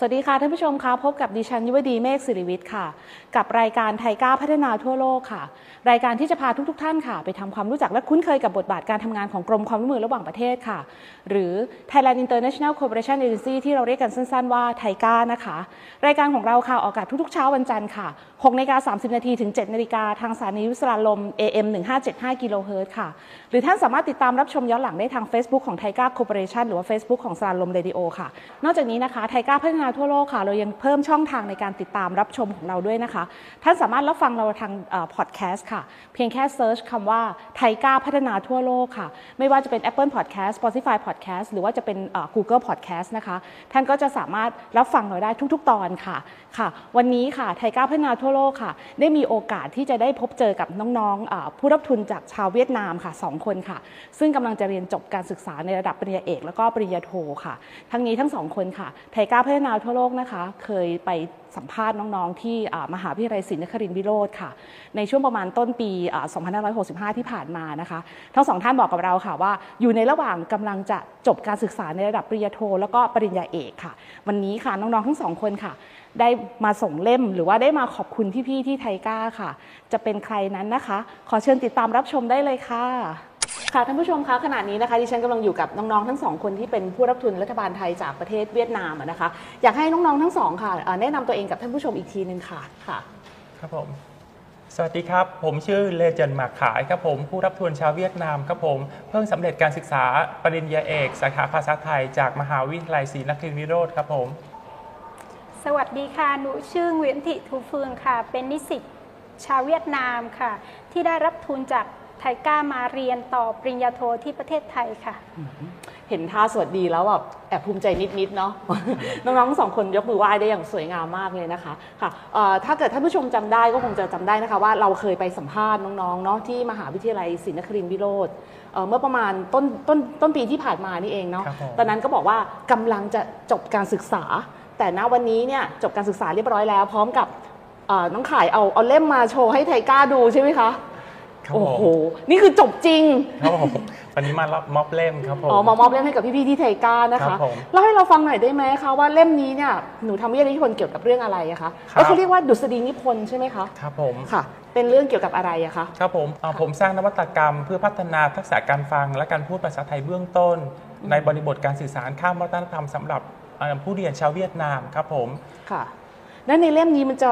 สวัสดีค่ะท่านผู้ชมคะพบกับดิฉันยุวดีเมฆสิริวิทย์ค่ะ กับรายการ TICA พัฒนาทั่วโลกค่ะ รายการที่จะพาทุกๆทท่านค่ะ ไปทำความรู้จักและคุ้นเคยกับบทบาทการทำงานของกรมความร่วมมือระหว่างประเทศค่ะ หรือ Thailand International Cooperation Agency ที่เราเรียกกันสั้นๆว่า TICA นะคะ รายการของเราค่ะออกอากาศทุกๆเช้าวันจันทร์ค่ะ6นาฬิกา30นาทีถึง7นาฬิกาทางสถานีวิทยุสราญรมย์ AM 1575กิโลเฮิรตซ์ค่ะ หรือท่านสามารถติดตามรับชมย้อนหลังได้ทาง Facebook ของ TICA Cooperation หรือว่า Facebook ของสราญรมเรดิโอค่ะ นอกจากนี้นะคะ TICA พัฒนาทั่วโลกค่ะ เรายังเพิ่มช่องทางในการติดตามรับชมของเราด้วยนะคะ ท่านสามารถรับฟังเราทางพอดแคสต์ค่ะ เพียงแค่ search คำว่า TICA พัฒนาทั่วโลกค่ะ ไม่ว่าจะเป็น Apple Podcast Spotify Podcast หรือว่าจะเป็น Google Podcast นะคะ ท่านก็จะสามารถรับฟังเราได้ทุกๆ ตอนค่ะค่ะ วันนี้ค่ะ TICA พัฒนาทั่วโลกค่ะ ได้มีโอกาสที่จะได้พบเจอกับน้องๆผู้รับทุนจากชาวเวียดนามค่ะสองคนค่ะ ซึ่งกำลังจะเรียนจบการศึกษาในระดับปริญญาเอก แล้วก็ปริญญาโทค่ะ ทั้งนี้ทั้งสองคนค่ะไทก้าพัฒนาทั่วโลกนะคะ เคยไปสัมภาษณ์น้องๆ ที่มหาวิทยาลัยศรีนครินทร์วิโรธค่ะ ในช่วงประมาณต้นปี 2565 ที่ผ่านมานะคะ ทั้งสองท่านบอกกับเราค่ะว่า อยู่ในระหว่างกำลังจะจบการศึกษาในระดับปริญญาโท แล้วก็ปริญญาเอกค่ะ วันนี้ค่ะน้องๆ ทั้งสองคนค่ะ ได้มาส่งเล่มหรือว่าได้มาขอบคุณพี่ๆที่ไทก้าค่ะ จะเป็นใครนั้นนะคะ ขอเชิญติดตามรับชมได้เลยค่ะ ค่ะท่านผู้ชมคะขณะนี้นะคะดิฉันกำลังอยู่กับน้องๆทั้งสองคนที่เป็นผู้รับทุนรัฐบาลไทยจากประเทศเวียดนามนะคะอยากให้น้องๆทั้งสองค่ะแนะนำตัวเองกับท่านผู้ชมอีกทีนึงค่ะค่ะ ครับผม สวัสดีครับ ผมชื่อเลเจนหมากขายครับผม ผู้รับทุนชาวเวียดนามครับผม เพิ่งสำเร็จการศึกษาปริญญาเอก สาขาภาษาไทย จากมหาวิทยาลัยศรีนครินทร์วิโรธครับผม สวัสดีค่ะหนูชื่อเวียนทิทูเฟืองค่ะ เป็นนิสิตชาวเวียดนามค่ะ ที่ได้รับทุนจาก ไทก้ามาเรียนต่อปริญญาโทที่ประเทศไทยค่ะ เห็นท่าสวัสดีแล้วแบบแอบภูมิใจนิด ๆ เนาะน้องๆสองคนยกมือไหว้ได้อย่างสวยงามมากเลยนะคะค่ะถ้าเกิดท่านผู้ชมจำได้ก็คงจะจำได้นะคะว่าเราเคยไปสัมภาษณ์น้องๆเนาะที่มหาวิทยาลัยศรีนครินทร์วิโรธเมื่อประมาณต้นต้นต้นปีที่ผ่านมานี่เองเนาะตอนนั้นก็บอกว่ากำลังจะจบการศึกษา แต่ณวันนี้เนี่ยจบการศึกษาเรียบร้อยแล้ว พร้อมกับน้องขายเอาเอาเล่มมาโชว์ให้ไทก้าดูใช่ไหมคะ โอ้โห นี่คือจบจริง ครับผมวันนี้มามอบเล่มครับผม อ๋อมามอบเล่มให้กับพี่ๆที่ไทก้านะคะเล่าให้เราฟังหน่อยได้ไหมคะว่าเล่มนี้เนี่ยหนูทำวิทยานิพนธ์เกี่ยวกับเรื่องอะไรอะคะก็คือเรียกว่าดุษฎีนิพนธ์ใช่ไหมคะครับผม ค่ะ เป็นเรื่องเกี่ยวกับอะไรอะคะ ครับผมผมสร้างนวัตกรรมเพื่อพัฒนาทักษะการฟัง และการพูดภาษาไทยเบื้องต้น ในบริบทการสื่อสารข้ามวัฒนธรรมสำหรับผู้เรียนชาวเวียดนามครับผม ค่ะ และในเล่มนี้มันจะ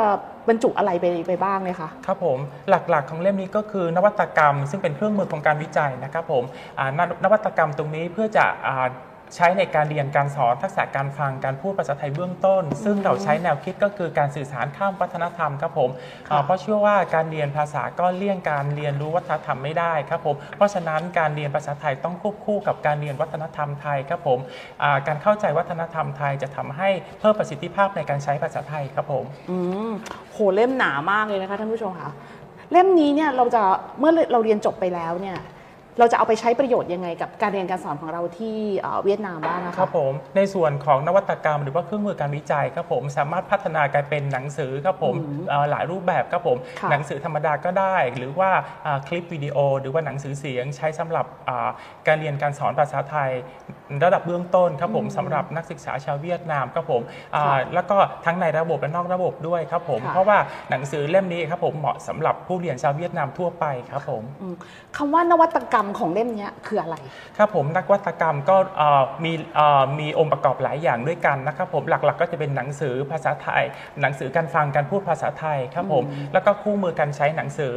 บรรจุอะไรไปไปบ้างเลยคะ ครับผมหลักๆของเล่มนี้ก็คือนวัตกรรม ซึ่งเป็นเครื่องมือของการวิจัยนะครับผมนวัตกรรมตรงนี้เพื่อจะ ใช้ในการเรียนการสอนทักษะการฟังการพูดภาษาไทยเบื้องต้น ซึ่งเราใช้แนวคิดก็คือการสื่อสารข้ามวัฒนธรรมครับผมเพราะเชื่อว่าการเรียนภาษาก็เลี่ยงการเรียนรู้วัฒนธรรมไม่ได้ครับผมเพราะฉะนั้นการเรียนภาษาไทยต้องควบคู่กับการเรียนวัฒนธรรมไทยครับผมการเข้าใจวัฒนธรรมไทยจะทำให้เพิ่มประสิทธิภาพในการใช้ภาษาไทยครับผมอืมโหเล่มหนามากเลยนะคะท่านผู้ชมค่ะเล่มนี้เนี่ยเราจะเมื่อเราเรียนจบไปแล้วเนี่ย เราจะเอาไปใช้ประโยชน์ยังไงกับการเรียนการสอนของเราที่เวียดนามบ้างนะคะครับผมในส่วนของนวัตกรรมหรือว่าเครื่องมือการวิจัยครับผมสามารถพัฒนากลายเป็นหนังสือครับผมหลายรูปแบบครับผมหนังสือธรรมดาก็ได้ หรือว่าคลิปวิดีโอ หรือว่าหนังสือเสียงใช้สำหรับการเรียนการสอนภาษาไทย ระดับเบื้องต้นครับผมสำหรับนักศึกษาชาวเวียดนามครับผมแล้วก็ทั้งในระบบและนอกระบบด้วยครับผมเพราะว่าหนังสือเล่มนี้ครับผมเหมาะสำหรับผู้เรียนชาวเวียดนามทั่วไปครับผมคำว่านวัตกรรมของเล่มนี้คืออะไร ครับผมนักวัตกรรมก็มีมีองค์ประกอบหลายอย่างด้วยกันนะครับผมหลักๆ ก็จะเป็นหนังสือภาษาไทย หนังสือการฟังการพูดภาษาไทยครับผมแล้วก็คู่มือการใช้หนังสือ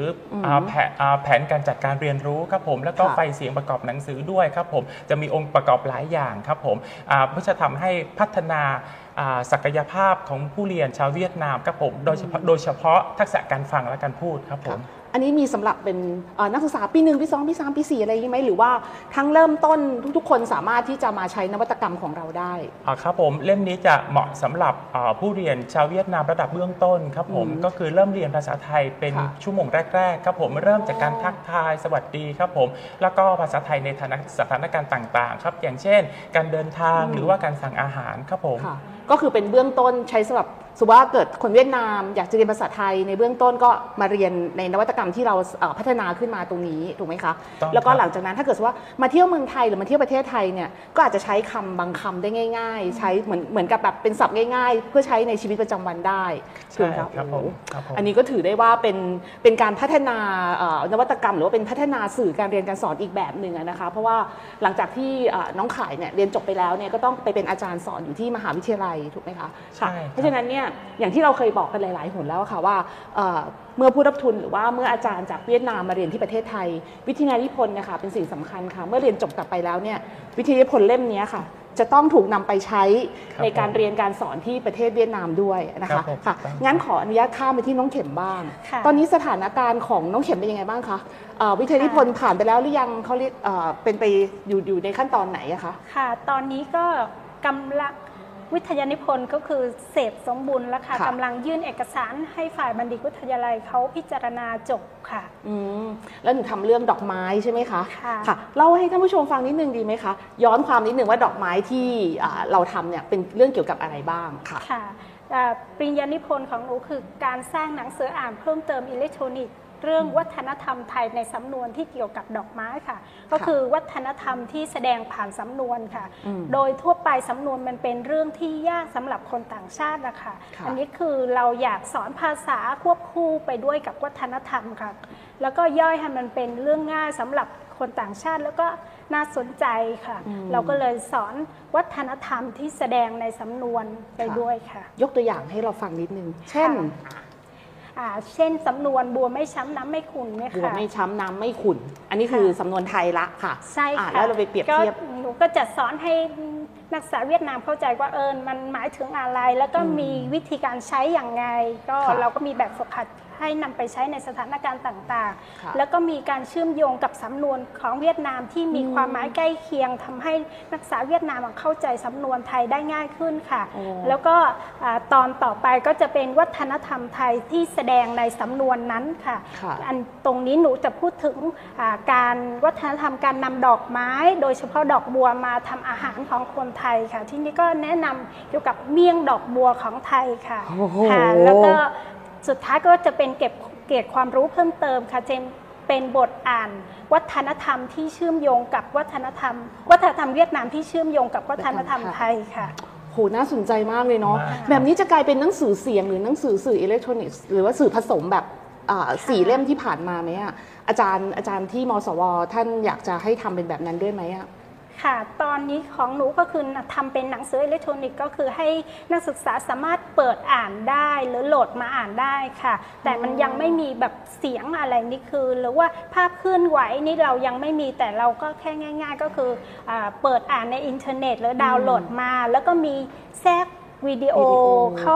แผนการจัดการเรียนรู้ครับผมแล้วก็ไฟเสียงประกอบหนังสือด้วยครับผมจะมีองค์ประกอบหลายอย่างครับผมเพื่อจะทำให้พัฒนาศักยภาพของผู้เรียนชาวเวียดนามครับผมโดยเฉพาะโดยเฉพาะทักษะการฟังและการพูดครับผม อันนี้มีสำหรับเป็นนักศึกษาปีหนึ่งปีสองปีสามปีสี่อะไรอย่างนี้ไหมหรือว่าทั้งเริ่มต้นทุกๆ คนสามารถที่จะมาใช้นวัตกรรมของเราได้ครับผมเล่มนี้จะเหมาะสำหรับผู้เรียนชาวเวียดนามระดับเบื้องต้นครับผมก็คือเริ่มเรียนภาษาไทยเป็นชั่วโมงแรกๆครับผมเริ่มจากการทักทายสวัสดีครับผม แล้วก็ภาษาไทยในสถานการณ์ต่างๆ ครับ อย่างเช่น การเดินทางหรือว่าการสั่งอาหารครับผมก็คือเป็นเบื้องต้นใช้สำหรับสมมติว่าเกิดคนเวียดนามอยากจะเรียนภาษาไทยในเบื้องต้นก็มาเรียนในนวัตกรรมที่เราเอ่อพัฒนาขึ้นมาตรงนี้ถูกไหมคะต้องแล้วก็ครับหลังจากนั้นถ้าเกิดว่ามาเที่ยวเมืองไทยหรือมาเที่ยวประเทศไทยเนี่ยก็อาจจะใช้คำบางคำได้ง่าย ๆ ใช้เหมือนเหมือนกับแบบเป็นศัพท์ง่าย ๆ เพื่อใช้ในชีวิตประจำวันได้ถูกไหมใช่ครับผมโอ้โหครับผมอันนี้ก็ถือได้ว่าเป็นเป็นการพัฒนาเอ่อนวัตกรรม หรือว่าเป็นพัฒนาสื่อการเรียนการสอนอีกแบบหนึ่งอะนะคะ เพราะว่าหลังจากที่เอ่อน้องขายเนี่ยเรียนจบไปแล้วเนี่ยก็ต้องไปเป็นอาจารย์สอนอยู่ที่มหาวิทยาลัยถูกไหมคะใช่ค่ะครับเพราะฉะนั้นเนี่ยอย่างที่เราเคยบอกกันหลาย ๆ หนแล้วค่ะว่าเอ่อเมื่อผู้รับทุนหรือว่าเมื่ออาจารย์จากเวียดนามมาเรียนที่ประเทศไทย วิทยานิพนธ์เนะคะเป็นสิ่งสำคัญค่ะ เมื่อเรียนจบกลับไปแล้วเนี่ยวิทยานิพนธ์เล่มเนี้ยค่ะ จะต้องถูกนำไปใช้ครับในการผมเรียนการสอนที่ประเทศเวียดนามด้วยนะครัคะบผมค่ะถูกต้องงั้นขออนุญาตข้ามไปที่น้องเข็มบ้างค่ะตอนนี้สถานการณ์ของน้องเข็มเป็นยังไงบ้างคะเอ่อวิทยานิพนธ์ผ่านไปแล้วหรือยังเขาเรียกเอ่อเป็นไปอยู่อยู่ในขั้นตอนไหนอะคะค่ะ ตอนนี้ก็กำลัง วิทยานิพนธ์ก็คือเสร็จสมบูรณ์แล้วค่ะค่ะ กำลังยื่นเอกสารให้ฝ่ายบัณฑิตวิทยาลัยเขาพิจารณาจบค่ะ อืมแล้วหนูทำเรื่องดอกไม้ใช่ไหมคะค่ะ ค่ะเล่าให้ท่านผู้ชมฟังนิดนึงดีไหมคะย้อนความนิดนึงว่าดอกไม้ที่อ่าเราทำเนี่ยเป็นเรื่องเกี่ยวกับอะไรบ้างค่ะ ค่ะอ่าปริญญานิพนธ์ของหนูคือการสร้างหนังสืออ่านเพิ่มเติมอิเล็กทรอนิกส์ เรื่องวัฒนธรรมไทยในสำนวนที่เกี่ยวกับดอกไม้ค่ะ ก็คือวัฒนธรรมที่แสดงผ่านสำนวนค่ะอืมโดยทั่วไปสำนวนมันเป็นเรื่องที่ยากสำหรับคนต่างชาตินะคะค่ะอันี้คือเราอยากสอนภาษาควบคู่ไปด้วยกับวัฒนธรรมค่ะ แล้วก็ย่อยให้มันเป็นเรื่องง่ายสำหรับคนต่างชาติแล้วก็น่าสนใจค่ะ เราก็เลยสอนวัฒนธรรมที่แสดงในสำนวนไปด้วยค่ะ ยกตัวอย่างให้เราฟังนิดนึง เช่นอ่า เช่นสำนวนบัวไม่ช้ำน้ำไม่ขุ่นไหมบัวคะไม่ช้ำน้ำไม่ขุ่น อันนี้คือค่ะสำนวนไทยละค่ะใช่อ่าค่ะแล้วเราไปเปรียบเทียบก็หนูก็จะสอนให้นักศึกษาเวียดนามเข้าใจว่าเออมันหมายถึงอะไร แล้วก็อืมมีวิธีการใช้อย่างไง ก็ค่ะเราก็มีแบบฝึกหัด ให้นำไปใช้ในสถานการณ์ต่างค่ะๆ แล้วก็มีการเชื่อมโยงกับสำนวนของเวียดนามที่มีอืมความหมายใกล้เคียงทำให้นักศึกษาเวียดนามเข้าใจสำนวนไทยได้ง่ายขึ้นค่ะ โอ้ แล้วก็อ่าตอนต่อไปก็จะเป็นวัฒนธรรมไทยที่แสดงในสำนวนนั้นค่ะ ค่ะ อันตรงนี้หนูจะพูดถึงอ่าการวัฒนธรรมการนำดอกไม้ โดยเฉพาะดอกบัวมาทำอาหารของคนไทยค่ะ ที่นี่ก็แนะนำเกี่ยวกับเมี่ยงดอกบัวของไทยค่ะโอ้โห ค่ะแล้วก็ สุดท้ายก็จะเป็นเก็บเกร็ดความรู้เพิ่มเติมค่ะเจมเป็นบทอ่านวัฒนธรรมที่เชื่อมโยงกับวัฒนธรรม วัฒนธรรมเวียดนามที่เชื่อมโยงกับวัฒนธรรมไทยค่ะโหน่าสนใจมากเลยเนาะมากแบบนี้จะกลายเป็นหนังสือเสียงหรือหนังสือสื่ออิเล็กทรอนิกส์หรือว่าสื่อผสมแบบอ่าสี่เล่มที่ผ่านมาไหมอะอาจารย์อาจารย์ที่มศว ท่านอยากจะให้ทำเป็นแบบนั้นด้วยไหมอะ ค่ะ ตอนนี้ของหนูก็คือทำเป็นหนังสืออิเล็กทรอนิกส์ก็คือให้นักศึกษาสามารถเปิดอ่านได้หรือโหลดมาอ่านได้ค่ะ แต่มันยังไม่มีแบบเสียงอะไรนี่คือ หรือว่าภาพเคลื่อนไหวนี่เรายังไม่มีแต่เราก็แค่ง่าย ๆ ก็คืออาเปิดอ่านในอินเทอร์เน็ตหรือดาวน์โหลดมา แล้วก็มีแทรกวิดีโอวิดีโอเข้า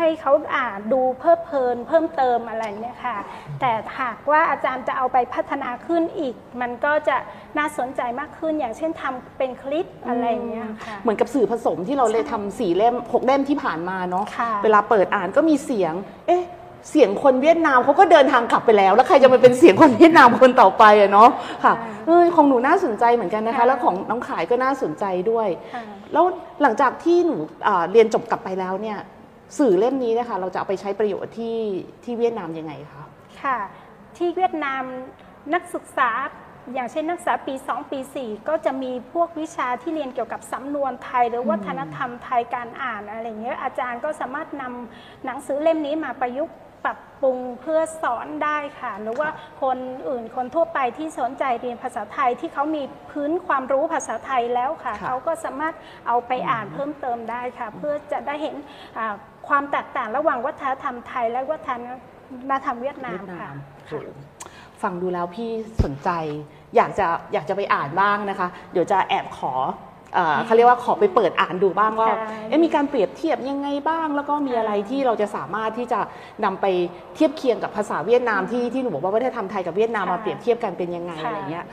ให้เขาอ่านดูเพิ่มเพลินเพิ่มเติมอะไรเนี่ยค่ะ แต่หากว่าอาจารย์จะเอาไปพัฒนาขึ้นอีก มันก็จะน่าสนใจมากขึ้นอย่างเช่นทำเป็นคลิปอะไรอย่างเงี้ยค่ะเหมือนกับสื่อผสมที่เราเลยทำสี่เล่มหกเล่มที่ผ่านมาเนาะค่ะเวลาเปิดอ่านก็มีเสียง เอ๊ะเสียงคนเวียดนามเขาก็เดินทางกลับไปแล้ว แล้วใครจะมาเป็นเสียงคนเวียดนามคนต่อไปอะเนาะค่ะเออของหนูน่าสนใจเหมือนกันนะคะค่ะแล้วของน้องขายก็น่าสนใจด้วยค่ะแล้วหลังจากที่หนูอ่าเรียนจบกลับไปแล้วเนี่ย สื่อเล่มนี้นะคะเราจะเอาไปใช้ประโยชน์ที่ที่เวียดนามยังไงคะค่ะ ที่เวียดนามนักศึกษาอย่างเช่นนักศึกษาปี 2 ปี 4 ก็จะมีพวกวิชาที่เรียนเกี่ยวกับสำนวนไทย หรือวัฒนธรรมไทยการอ่านอะไรอย่างเงี้ยอาจารย์ก็สามารถนำหนังสือเล่มนี้มาประยุกต์ปรับปรุงเพื่อสอนได้ค่ะ หรือว่าคนอื่นคนทั่วไปที่สนใจเรียนภาษาไทยที่เขามีพื้นความรู้ภาษาไทยแล้วค่ะค่ะเขาก็สามารถเอาไปอ่านเพิ่มเติมได้ค่ะ เพื่อจะได้เห็นอ่า ความแตกต่างระหว่างวัฒนธรรมไทย และวัฒนธรรมเวียดนามเวียดนาค่ะมโหฟังดูแล้วพี่สนใจ อยากจะอยากจะไปอ่านบ้างนะคะ เดี๋ยวจะแอบขอเอ่อเขาเรียกว่าขอไปเปิดอ่านดูบ้างว่าค่ะเอ๊ะมีการเปรียบเทียบยังไงบ้าง แล้วก็มีอะไรที่เราจะสามารถที่จะนำไปเทียบเคียงกับภาษาเวียดนามที่ที่หนูบอกว่าวัฒนธรรมไทยกับเวียดนามค่ะมาเปรียบเทียบกันเป็นยังไงค่ะอะไรเงี้ย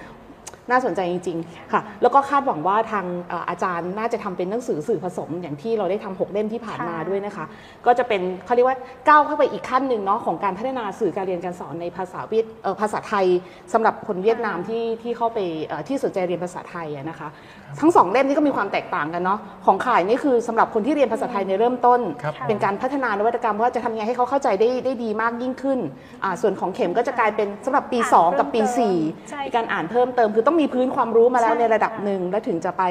น่าสนใจจริงๆค่ะ แล้วก็คาดหวังว่าทางเอ่ออาจารย์น่าจะทำเป็นหนังสือสื่อผสม อย่างที่เราได้ทำหกเล่มที่ผ่านมาค่ะด้วยนะคะ ก็จะเป็นเขาเรียกว่าก้าวเข้าไปอีกขั้นหนึ่งเนาะของการพัฒนาสื่อการเรียนการสอนในภาษาเวียดเอ่อภาษาไทยสำหรับคนเวียดนามที่ที่เข้าไปเอ่อที่สนใจเรียนภาษาไทยอะนะคะ ทั้งสองเล่มนี้ก็มีความแตกต่างกันเนาะของข่ายนี่คือสำหรับคนที่เรียนภาษาไทยในเริ่มต้นครับเป็นการพัฒนานวัตกรรมว่าจะทำยังไงให้เขาเข้าใจได้ได้ดีมากยิ่งขึ้นอ่าส่วนของเข็มก็จะกลายเป็นสำหรับปีอ่าน2กับปีเพิ่มเติมใช่4มีการอ่านเพิ่มเติมคือต้องมีพื้นความรู้มาแล้วใช่ในระดับหนึ่งแล้วถึงจะไป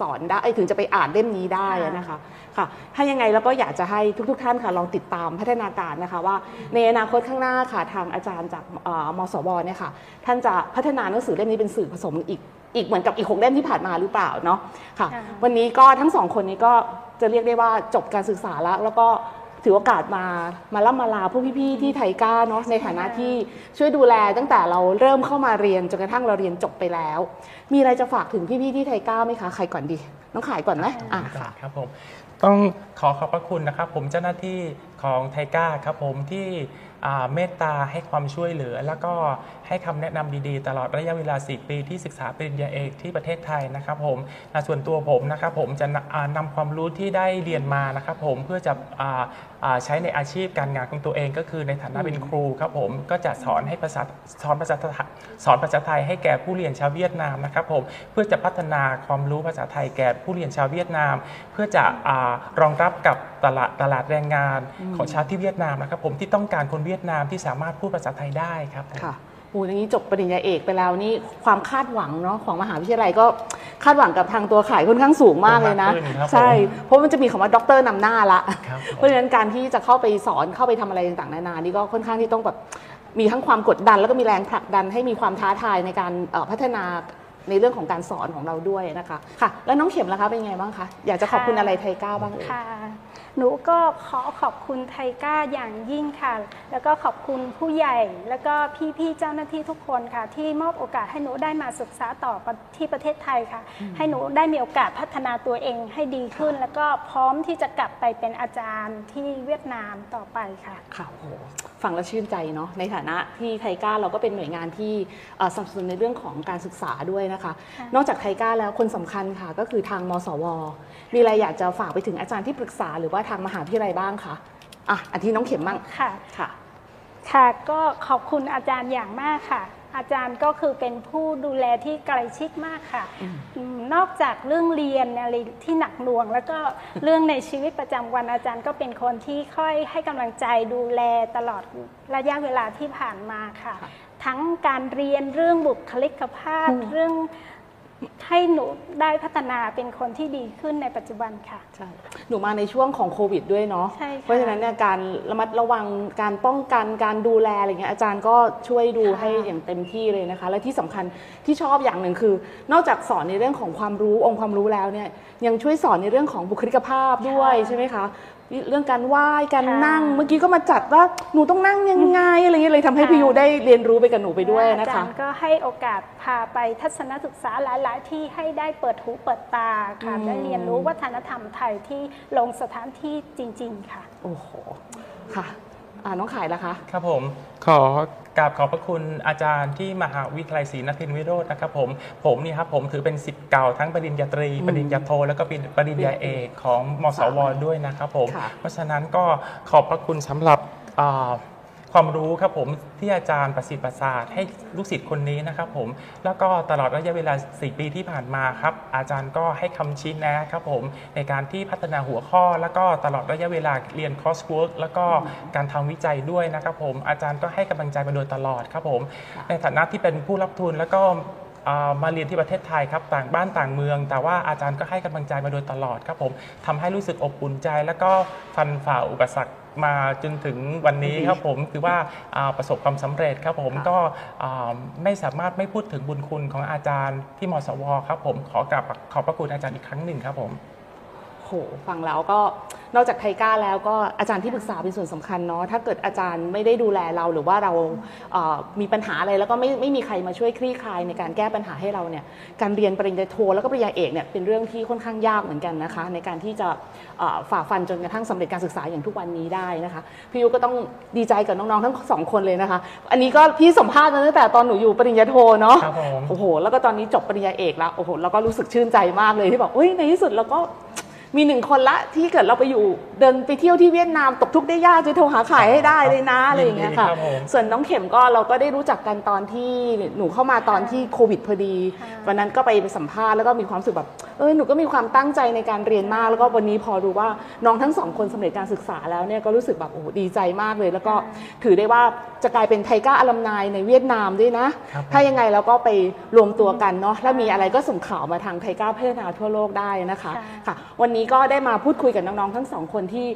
สอนได้เอ้ยถึงจะไปอ่านเล่มนี้ได้อะค่ะนะคะค่ะถ้ายังไงแล้วก็อยากจะให้ทุกๆท่านค่ะลองติดตามพัฒนาการนะคะว่า ในอนาคตข้างหน้าค่ะทางอาจารย์จากเอ่อมสวเนี่ยค่ะท่านจะพัฒนาหนังสือเล่มนี้เป็นสื่อผสมอีกอีกเหมือนกับอีกหกเล่มที่ผ่านมาหรือเปล่าเนาะค่ะค่ะวันนี้ก็ทั้งสองคนนี้ก็จะเรียกได้ว่าจบการศึกษาแล้วแล้วก็ ถือโอกาสมามาล่ำมาลาพวกพี่ๆที่ไทก้าเนาะในฐานะที่ช่วยดูแลตั้งแต่เราเริ่มเข้ามาเรียนจนกระทั่งเราเรียนจบไปแล้ว มีอะไรจะฝากถึงพี่ๆที่ไทก้าไหมคะใครก่อนดีน้องขายก่อนไหมอะค่ะครับผมต้องขอขอบพระคุณนะครับ ผมเจ้าหน้าที่ของไทก้าครับผมที่อ่าเมตตาให้ความช่วยเหลือ แล้วก็ ให้คำแนะนำดีๆ ตลอดระยะเวลา 4 ปีที่ศึกษาปริญญาเอกที่ประเทศไทยนะครับผมส่วนตัวผมนะครับผมจะนอ่านำความรู้ที่ได้เรียนมานะครับผมเพื่อจะใช้ในอาชีพการงานของตัวเองก็คือในฐานะเป็นครูครับผมก็จะสอนให้ภาษาสอนภาษาไทยสอนภาษาไทยให้แก่ผู้เรียนชาวเวียดนามนะครับผมเพื่อจะพัฒนาความรู้ภาษาไทยแก่ผู้เรียนชาวเวียดนาม เพื่อจะรองรับกับตลาดตลาดแรงงานของชาวที่เวียดนามนะครับผมที่ต้องการคนเวียดนามที่สามารถพูดภาษาไทยได้ครับค่ะ อูอย่างนี้จบปริญญาเอกไปแล้วนี่ความคาดหวังเนาะของมหาวิทยาลัยก็คาดหวังกับทางตัวขายค่อนข้างสูงมากเลยนะมากขึ้นครับใช่ผมเพราะมันจะมีคำว่าด็อกเตอร์นำหน้าละครับผมเพราะฉะนั้นการที่จะเข้าไปสอนเข้าไปทำอะไรต่างๆนานานี่ก็ค่อนข้างที่ต้องแบบมีทั้งความกดดัน แล้วก็มีแรงผลักดันให้มีความท้าทายในการเอ่อพัฒนาในเรื่องของการสอนของเราด้วยนะคะค่ะ แล้วน้องเข็มล่ะคะเป็นไงบ้างคะอยากจะขอบคุณอะไรไทก้าบ้างเอ่ยค่ะ หนูก็ขอขอบคุณไทก้าอย่างยิ่งค่ะ แล้วก็ขอบคุณผู้ใหญ่ แล้วก็พี่ๆเจ้าหน้าที่ทุกคนค่ะ ที่มอบโอกาสให้หนูได้มาศึกษาต่อที่ประเทศไทยค่ะ ให้หนูได้มีโอกาสพัฒนาตัวเองให้ดีขึ้น แล้วก็พร้อมที่จะกลับไปเป็นอาจารย์ที่เวียดนามต่อไปค่ะค่ะโอ้โหฟังแล้วชื่นใจเนาะในฐานะที่ไทก้าเราก็เป็นหน่วยงานที่เอ่อสนับสนุนในเรื่องของการศึกษาด้วยนะคะค่ะนอกจากไทก้าแล้วคนสำคัญค่ะ ก็คือทางมสว มีอะไรอยากจะฝากไปถึงอาจารย์ที่ปรึกษาหรือว่าทางมหาวิทยาลัยบ้างคะอะอันที่น้องเข็มบ้างค่ะ ค่ะ ค่ะ ก็ขอบคุณอาจารย์อย่างมากค่ะ อาจารย์ก็คือเป็นผู้ดูแลที่ใกล้ชิดมากค่ะอืมอืม นอกจากเรื่องเรียนอะไรที่หนักหน่วง แล้วก็เรื่องในชีวิตประจำวันอาจารย์ก็เป็นคนที่ค่อยให้กำลังใจดูแลตลอดระยะเวลาที่ผ่านมาค่ะ ค่ะทั้งการเรียนเรื่องบุคลิกภาพ อืม เรื่อง ให้หนูได้พัฒนาเป็นคนที่ดีขึ้นในปัจจุบันค่ะ ใช่ หนูมาในช่วงของโควิดด้วยเนาะ ใช่ค่ะ เพราะฉะนั้นเนี่ยการระมัดระวังการป้องกันการดูแลอะไรเงี้ยอาจารย์ก็ช่วยดูค่ะให้อย่างเต็มที่เลยนะคะ และที่สำคัญที่ชอบอย่างหนึ่งคือ นอกจากสอนในเรื่องของความรู้องค์ความรู้แล้วเนี่ยยังช่วยสอนในเรื่องของบุคลิกภาพด้วยใช่ไหมคะ เรื่องการไหว้การค่ะนั่ง เมื่อกี้ก็มาจัดว่าหนูต้องนั่งยังไงอะไรเงี้ยเลยทำให้ค่ะพี่ยูได้เรียนรู้ไปกับหนูไปด้วยอานะจาคะรย์ก็ให้โอกาสพาไปทัศนศึกษาหลาย ๆ ที่ให้ได้เปิดหูเปิดตาค่ะอืมได้เรียนรู้วัฒนธรรมไทยที่ลงสถานที่จริง ๆ ค่ะ โอ้โหค่ะ อ่าน้องขายละคะ ครับผมขอกราบขอบพระคุณอาจารย์ที่มหาวิทยาลัยศรีนครินทรวิโรจน์นะครับผมผมนี่ครับผมถือเป็นสิทธิ์เก่าทั้งปริญญาตรีอืมปริญญาโท แล้วก็ปริญญาเอกของมสวด้วยนะครับผม ค่ะ เพราะฉะนั้นก็ขอบพระคุณสำหรับอ่า ความรู้ครับผมที่อาจารย์ประสิทธิ์ประสาทให้ลูกศิษย์คนนี้นะครับผมแล้วก็ตลอดระยะเวลา 4 ปีที่ผ่านมาครับอาจารย์ก็ให้คำชี้แนะครับผมในการที่พัฒนาหัวข้อ แล้วก็ตลอดระยะเวลาเรียน cross work แล้วก็การทำวิจัยด้วยนะครับผมอาจารย์ก็ให้กำลังใจมาโดยตลอดครับผมในฐานะที่เป็นผู้รับทุนแล้วก็มาเรียนที่ประเทศไทยครับต่างบ้านต่างเมือง แต่ว่าอาจารย์ก็ให้กำลังใจมาโดยตลอดครับผมทำให้รู้สึกอบอุ่นใจ แล้วก็ฟันฝ่าอุปสรรค มาจนถึงวันนี้ครับผมคือว่าอ่าประสบความสำเร็จครับผมค่ะก็อ่าไม่สามารถไม่พูดถึงบุญคุณของอาจารย์ที่มสวครับผมขอกราบขอบพระคุณอาจารย์อีกครั้งหนึ่งครับผม โหฟังแล้วก็นอกจากไทก้าแล้วก็อาจารย์ที่ปรึกษาเป็นส่วนสำคัญเนาะถ้าเกิดอาจารย์ไม่ได้ดูแลเราหรือว่าเราเอ่อมีปัญหาอะไรแล้วก็ไม่ไม่มีใครมาช่วยคลี่คลายในการแก้ปัญหาให้เราเนี่ยการเรียนปริญญาโทแล้วก็ปริญญาเอกเนี่ยเป็นเรื่องที่ค่อนข้างยากเหมือนกันนะคะ ในการที่จะเอ่อฝ่าฟันจนกระทั่งสำเร็จการศึกษาอย่างทุกวันนี้ได้นะคะพี่ยุก็ต้องดีใจกับน้องๆทั้งสองคนเลยนะคะ อันนี้ก็พี่สัมภาษณ์มาตั้งแต่ตอนหนูอยู่ปริญญาโทเนาะครับผมโอ้โหแล้วก็ตอนนี้จบปริญญาเอกแล้วโอ้โหแล้วก็รู้สึกชื่นใจมากเลยที่บอกเฮ้ยในที่สุดเราก็ มีหนึ่งคนละที่เกิดเราไปอยู่เดินไปเที่ยวที่เวียดนามตกทุกข์ได้ยากจะโทรหาขายให้ได้เลยนะอะไรอย่างเงี้ยค่ะยินดีครับผมส่วนน้องเข็มก็เราก็ได้รู้จักกันตอนที่หนูเข้ามาตอนที่โควิดพอดีค่ะวันนั้นก็ไปสัมภาษณ์แล้วก็มีความรู้สึกแบบเออหนูก็มีความตั้งใจในการเรียนมาก แล้วก็วันนี้พอรู้ว่าน้องทั้งสองคนสำเร็จการศึกษาแล้วเนี่ยก็รู้สึกแบบโอ้โหดีใจมากเลย แล้วก็ถือได้ว่าจะกลายเป็นไทก้าอลัมนายในเวียดนามด้วยนะครับผมถ้ายังไงเราก็ไปรวมตัวกันเนาะแล้วมีอะไรก็ส่งข่าวมาทางไทก้าพัฒนาทั่วโลกได้นะคะค่ะค่ะวันนี้ก็ได้มาพูดคุยกับน้องๆทั้งสองคนที่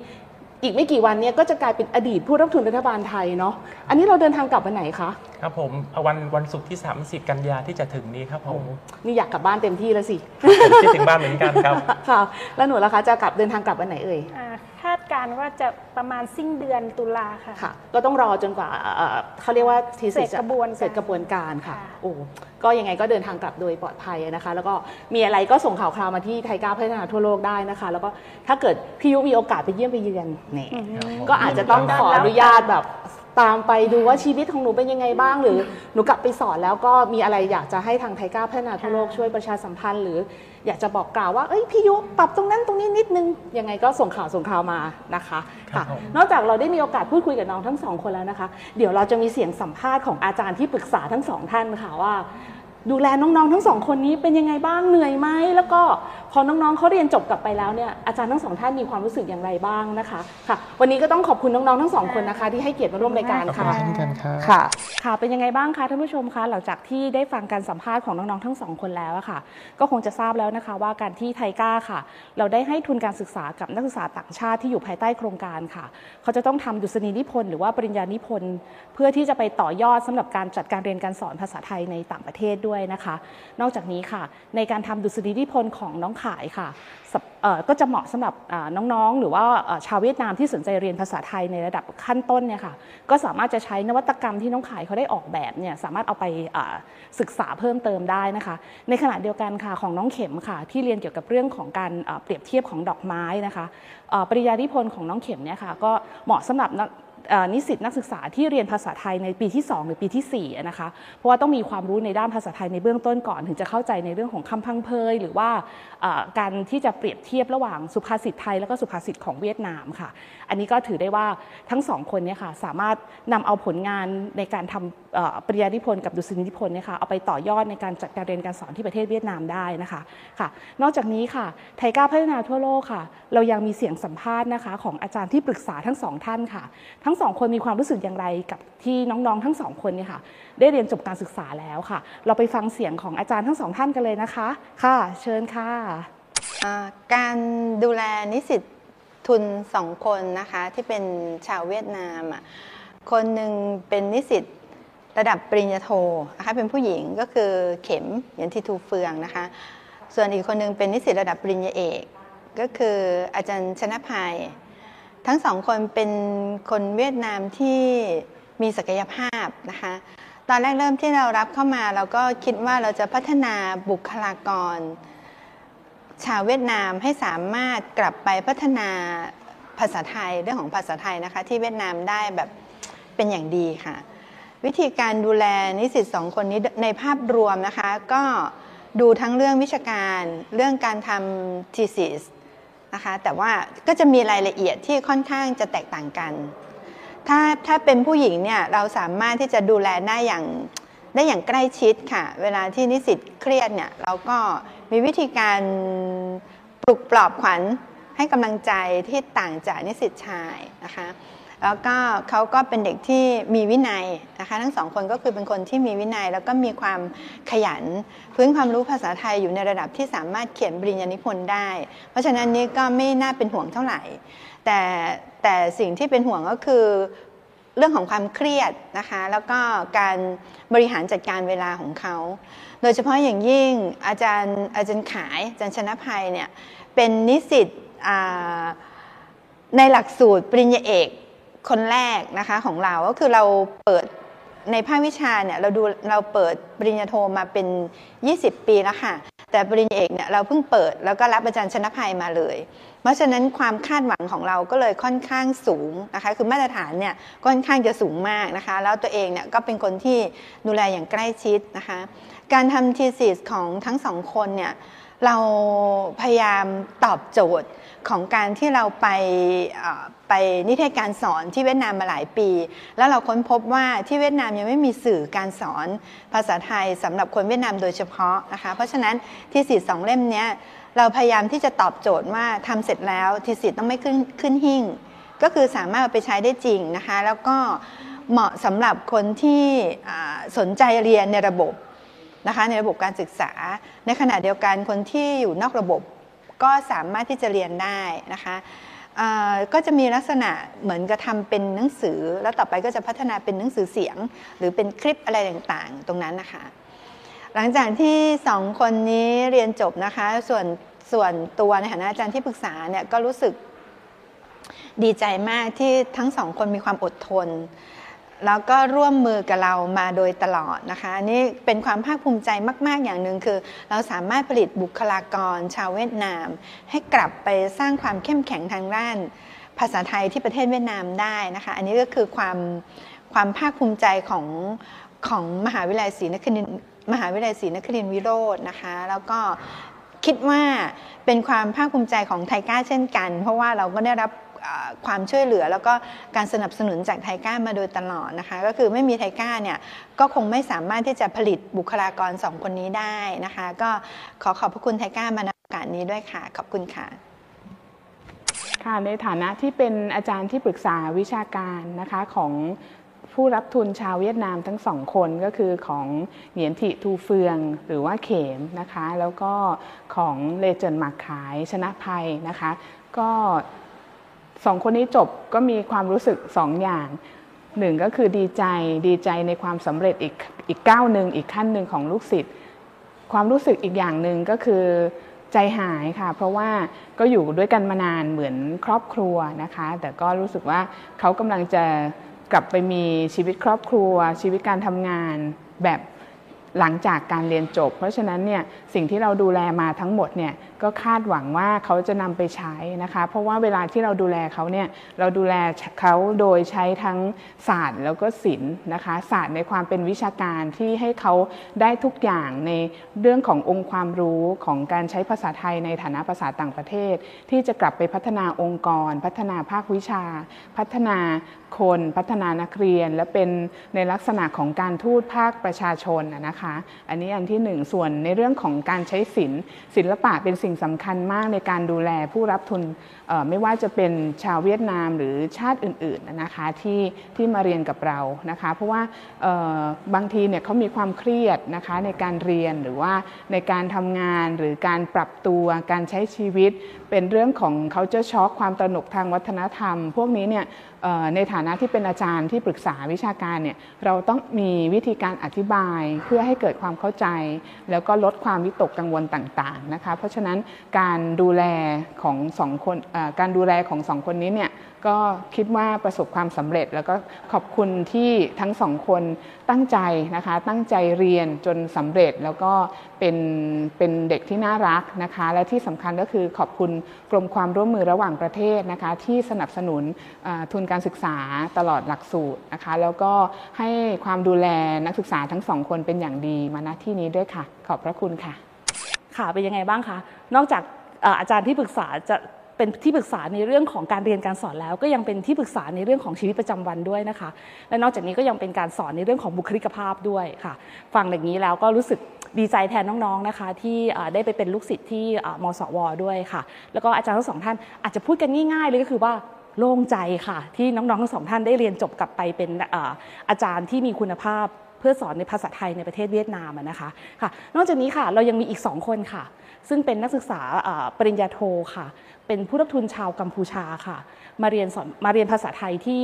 อีกไม่กี่วันเนี้ก็จะกลายเป็นอดีตผู้รับทุนรัฐบาลไทยเนาะอันนี้เราเดินทางกลับวันไหนคะครับผมเอาวันวันศุกร์ที่ 30 กันยาที่จะถึงนี้ครับผมนี่อยากกลับบ้านเต็มที่แล้วสิผมคิดถึงบ้านเหมือนกันครับค่ะแล้วหนูล่ะคะจะกลับเดินทางกลับวันไหนเอ่ยอ่า คาดการณ์ว่าจะประมาณสิ้นเดือนตุลาค่ะ ค่ะ ก็ต้องรอจนกว่าเอ่อเขาเรียกว่าทีเสร็จกระบวนการเสร็จกระบวนการค่ะ ค่ะ โอ้ ก็ยังไงก็เดินทางกลับโดยปลอดภัยนะคะ แล้วก็มีอะไรก็ส่งข่าวคราวมาที่ไทยก้าวพัฒนาทั่วโลกได้นะคะ แล้วก็ถ้าเกิดพี่ยุมีโอกาสไปเยี่ยมไปเยือนเนี่ยอืมก็อาจจะต้องขออนุญาตแบบ ตามไปดูว่าชีวิตของหนูเป็นยังไงบ้าง หรือหนูกลับไปสอนแล้วก็มีอะไรอยากจะให้ทางไทยก้าวพัฒนาทั่วโลกช่วยประชาสัมพันธ์ หรืออยากจะบอกกล่าวว่าเอ้ยพี่ยุปรับตรงนั้นตรงนี้นิดนึงยังไงก็ส่งข่าวส่งข่าวมานะคะครัค่ะบผมนอกจากเราได้มีโอกาสพูดคุยกับน้องทั้งสองคนแล้วนะคะ เดี๋ยวเราจะมีเสียงสัมภาษณ์ของอาจารย์ที่ปรึกษาทั้งสองท่านค่ะว่า ดูแลน้องๆทั้งสองคนนี้เป็นยังไงบ้างเหนื่อยไหมแล้วก็พอน้องๆเขาเรียนจบกลับไปแล้วเนี่ยอาจารย์ทั้งสองท่านมีความรู้สึกอย่างไรบ้างนะคะค่ะ วันนี้ก็ต้องขอบคุณน้องๆทั้งสองคนนะคะ ที่ให้เกียรติมาร่วมรายการขอบค่ะคุณเช่นกันครับค่ะค่ะเป็นยังไงบ้างคะท่านผู้ชมคะหลังจากที่ได้ฟังการสัมภาษณ์ของน้องๆทั้งสองคนแล้วอะค่ะ ก็คงจะทราบแล้วนะคะว่าการที่ไทก้าค่ะ เราได้ให้ทุนการศึกษากับนักศึกษาต่างชาติที่อยู่ภายใต้โครงการค่ะ เขาจะต้องทำดุษฎีนิพนธ์หรือว่าปริญญานิพนธ์เพื่อที่จะไปต่อยอดสำหรับการจัดการเรียนการสอนภาษาไทยในต่างประเทศด้วยนะคะ นอกจากนี้ค่ะ ในการทำดุษฎีนิพนธ์ของน้องขายค่ะก็จะเหมาะสำหรับน้องๆ หรือว่าชาวเวียดนามที่สนใจเรียนภาษาไทยในระดับขั้นต้นเนี่ยค่ะก็สามารถจะใช้นวัตกรรมที่น้องขายเขาได้ออกแบบเนี่ยสามารถเอาไปศึกษาเพิ่มเติมได้นะคะ ในขณะเดียวกันค่ะของน้องเข็มค่ะ ที่เรียนเกี่ยวกับเรื่องของการเปรียบเทียบของดอกไม้นะคะปริญญานิพนธ์ของน้องเข็มเนี่ยค่ะก็เหมาะสำหรับ นิสิตนักศึกษาที่เรียนภาษาไทยในปีที่ 2 หรือปีที่4นะคะเพราะว่าต้องมีความรู้ในด้านภาษาไทยในเบื้องต้นก่อน ถึงจะเข้าใจในเรื่องของคำพังเพย หรือว่าการที่จะเปรียบเทียบระหว่างสุภาษิตไทย แล้วก็สุภาษิตของเวียดนามค่ะ อันนี้ก็ถือได้ว่าทั้งสองคนเนี่ยค่ะสามารถนำเอาผลงานในการทำ ปริญญานิพนธ์กับดุษฎีนิพนธ์เนี่ยค่ะเอาไปต่อยอดในการจัดการเรียนการสอนที่ประเทศเวียดนามได้นะคะค่ะ นอกจากนี้ค่ะไทยก้าวพัฒนาทั่วโลกค่ะ เรายังมีเสียงสัมภาษณ์นะคะ ของอาจารย์ที่ปรึกษาทั้งสองท่านค่ะ ทั้งสองคนมีความรู้สึกอย่างไรกับที่น้องๆทั้งสองคนเนี่ยค่ะ ได้เรียนจบการศึกษาแล้วค่ะ เราไปฟังเสียงของอาจารย์ทั้งสองท่านกันเลยนะคะ ค่ะ เชิญค่ะการดูแลนิสิตทุนสองคนนะคะที่เป็นชาวเวียดนามคนหนึ่งเป็นนิสิต ระดับปริญญาโทนะคะเป็นผู้หญิงก็คือเข็มยันทิทูเฟืองนะคะ ส่วนอีกคนหนึงเป็นนิสิตระดับปริญญาเอก ก็คืออาจารย์ชนะภัย ทั้งสองคนเป็นคนเวียดนามที่มีศักยภาพนะคะ ตอนแรกเริ่มที่เรารับเข้ามาเราก็คิดว่าเราจะพัฒนาบุคลากร ชาวเวียดนามให้สามารถกลับไปพัฒนาภาษาไทยเรื่องของภาษาไทยนะคะ ที่เวียดนามได้แบบเป็นอย่างดีค่ะ วิธีการดูแลนิสิตสองคนนี้ในภาพรวมนะคะ ก็ดูทั้งเรื่องวิชาการเรื่องการทำ thesis นะคะแต่ว่าก็จะมีรายละเอียดที่ค่อนข้างจะแตกต่างกัน ถ้าถ้าเป็นผู้หญิงเนี่ยเราสามารถที่จะดูแลได้อย่างได้อย่างใกล้ชิดค่ะ เวลาที่นิสิตเครียดเนี่ยเราก็มีวิธีการปลุกปลอบขวัญให้กำลังใจที่ต่างจากนิสิตชายนะคะ แล้วก็เขาก็เป็นเด็กที่มีวินัยนะคะทั้งสองคนก็คือเป็นคนที่มีวินัย แล้วก็มีความขยัน พื้นความรู้ภาษาไทยอยู่ในระดับที่สามารถเขียนปริญญานิพนธ์ได้ เพราะฉะนั้นนี่ก็ไม่น่าเป็นห่วงเท่าไหร่ แต่แต่สิ่งที่เป็นห่วงก็คือเรื่องของความเครียดนะคะ แล้วก็การบริหารจัดการเวลาของเขา โดยเฉพาะอย่างยิ่งอาจารย์อาจารย์ขายอาจารย์ชนะภัยเนี่ยเป็นนิสิตในหลักสูตรปริญญาเอก คนแรกนะคะของเราก็คือเราเปิดในภาควิชาเนี่ยเราดูเราเปิดปริญญาโทมาเป็น 20 ปีแล้วค่ะ แต่ปริญญาเอกเนี่ยเราเพิ่งเปิดแล้วก็รับอาจารย์ชนะภัยมาเลย เพราะฉะนั้นความคาดหวังของเราก็เลยค่อนข้างสูงนะคะ คือมาตรฐานเนี่ยค่อนข้างจะสูงมากนะคะ แล้วตัวเองเนี่ยก็เป็นคนที่ดูแลอย่างใกล้ชิดนะคะ การทำทีสิสของทั้งสองคนเนี่ยเราพยายามตอบโจทย์ ของการที่เราไปไปนิเทศการสอนที่เวียดนามมาหลายปี แล้วเราค้นพบว่าที่เวียดนามยังไม่มีสื่อการสอนภาษาไทยสำหรับคนเวียดนามโดยเฉพาะนะคะเพราะฉะนั้นทีสิทธ์สองเล่มนี้เราพยายามที่จะตอบโจทย์ว่าทำเสร็จแล้วทีสิทธ์ต้องไม่ขึ้นขึ้นหิ่ง ก็คือสามารถไปใช้ได้จริงนะคะแล้วก็เหมาะสำหรับคนที่สนใจเรียนในระบบนะคะในระบบการศึกษา ในขณะเดียวกันคนที่อยู่นอกระบบ ก็สามารถที่จะเรียนได้นะคะก็จะมีลักษณะเหมือนกับทำเป็นหนังสือ แล้วต่อไปก็จะพัฒนาเป็นหนังสือเสียง หรือเป็นคลิปอะไรต่างๆ ตรงนั้นนะคะ หลังจากที่สองคนนี้เรียนจบนะคะ ส่วนส่วนตัวในฐานะอาจารย์ที่ปรึกษาเนี่ยก็รู้สึกดีใจมากที่ทั้งสองคนมีความอดทน แล้วก็ร่วมมือกับเรามาโดยตลอดนะคะนี่เป็นความภาคภูมิใจมาก ๆ อย่างหนึ่งคือ เราสามารถผลิตบุคลากรชาวเวียดนาม ให้กลับไปสร้างความเข้มแข็งทางด้าน ภาษาไทยที่ประเทศเวียดนามได้นะคะ อันนี้ก็คือความความภาคภูมิใจของของมหาวิทยาลัยศรีนครินมหาวิทยาลัยศรีนครินวิโรจน์นะคะ แล้วก็คิดว่าเป็นความภาคภูมิใจของไทก้าเช่นกัน เพราะว่าเราก็ได้รับ ความช่วยเหลือ แล้วก็การสนับสนุนจากไทก้ามาโดยตลอดนะคะ ก็คือไม่มีไทก้าเนี่ยก็คงไม่สามารถที่จะผลิตบุคลากรสองคนนี้ได้นะคะ ก็ขอขอบพระคุณไทก้ามาในโอกาสนี้ด้วยค่ะ ขอบคุณค่ะค่ะในฐานะที่เป็นอาจารย์ที่ปรึกษาวิชาการนะคะของผู้รับทุนชาวเวียดนามทั้งสองคนก็คือของเหงียนทิทูเฟืองหรือว่าเขมนะคะ แล้วก็ของเลเจนหมากขายชนะภัยนะคะ ก็ สองคนนี้จบก็มีความรู้สึกสองอย่างหนึ่งก็คือดีใจดีใจในความสำเร็จอีกอีกก้าวหนึ่งอีกขั้นหนึ่งของลูกศิษย์ความรู้สึกอีกอย่างหนึ่งก็คือใจหายค่ะ เพราะว่าก็อยู่ด้วยกันมานานเหมือนครอบครัวนะคะ แต่ก็รู้สึกว่าเขากำลังจะกลับไปมีชีวิตครอบครัว ชีวิตการทำงานแบบ หลังจากการเรียนจบ เพราะฉะนั้นเนี่ยสิ่งที่เราดูแลมาทั้งหมดเนี่ยก็คาดหวังว่าเขาจะนำไปใช้นะคะ เพราะว่าเวลาที่เราดูแลเขาเนี่ยเราดูแลเขาโดยใช้ทั้งศาสตร์แล้วก็ศิลป์นะคะศาสตร์ในความเป็นวิชาการที่ให้เขาได้ทุกอย่างในเรื่องขององค์ความรู้ของการใช้ภาษาไทยในฐานะภาษาต่างประเทศ ที่จะกลับไปพัฒนาองค์กร พัฒนาภาควิชา พัฒนา คนพัฒนานักเรียน และเป็นในลักษณะของการทูตภาคประชาชนนะคะ อันนี้อันที่หนึ่งส่วนในเรื่องของการใช้ศิลป์ศิลปะเป็นสิ่งสำคัญมากในการดูแลผู้รับทุนไม่ว่าจะเป็นชาวเวียดนามหรือชาติอื่นๆนะคะที่ที่มาเรียนกับเรานะคะ เพราะว่าบางทีเนี่ยเขามีความเครียดนะคะในการเรียนหรือว่าในการทำงานหรือการปรับตัวการใช้ชีวิต เป็นเรื่องของเขาจะช็อกความตระหนกทางวัฒนธรรม พวกนี้เนี่ย ในฐานะที่เป็นอาจารย์ที่ปรึกษาวิชาการเนี่ยเราต้องมีวิธีการอธิบายเพื่อให้เกิดความเข้าใจ แล้วก็ลดความวิตกกังวลต่างๆนะคะเพราะฉะนั้นการดูแลของสองคนการดูแลของสองคนนี้เนี่ย ก็คิดว่าประสบความสำเร็จ แล้วก็ขอบคุณที่ทั้งสองคนตั้งใจนะคะ ตั้งใจเรียนจนสำเร็จแล้วก็เป็นเป็นเด็กที่น่ารักนะคะ และที่สำคัญก็คือขอบคุณกรมความร่วมมือระหว่างประเทศนะคะ ที่สนับสนุนทุนการศึกษาตลอดหลักสูตรนะคะ แล้วก็ให้ความดูแลนักศึกษาทั้งสองคนเป็นอย่างดีมาณที่นี้ด้วยค่ะ ขอบพระคุณค่ะ ค่ะเป็นยังไงบ้างคะนอกจากอาจารย์ที่ปรึกษาจะ เป็นที่ปรึกษาในเรื่องของการเรียนการสอนแล้ว ก็ยังเป็นที่ปรึกษาในเรื่องของชีวิตประจำวันด้วยนะคะ และนอกจากนี้ก็ยังเป็นการสอนในเรื่องของบุคลิกภาพด้วยค่ะ ฟังอย่างนี้แล้วก็รู้สึกดีใจแทนน้องๆนะคะ ที่ได้ไปเป็นลูกศิษย์ที่มสว ด้วยค่ะ แล้วก็อาจารย์ทั้งสองท่านอาจจะพูดกันง่ายๆเลยก็คือว่าโล่งใจค่ะ ที่น้องๆทั้งสองท่านได้เรียนจบกลับไปเป็นอาจารย์ที่มีคุณภาพ เพื่อสอนในภาษาไทยในประเทศเวียดนามนะคะค่ะนอกจากนี้ค่ะเรายังมีอีก 2 คนค่ะ ซึ่งเป็นนักศึกษาปริญญาโทค่ะ เป็นผู้รับทุนชาวกัมพูชาค่ะ มาเรียนสอนมาเรียนภาษาไทยที่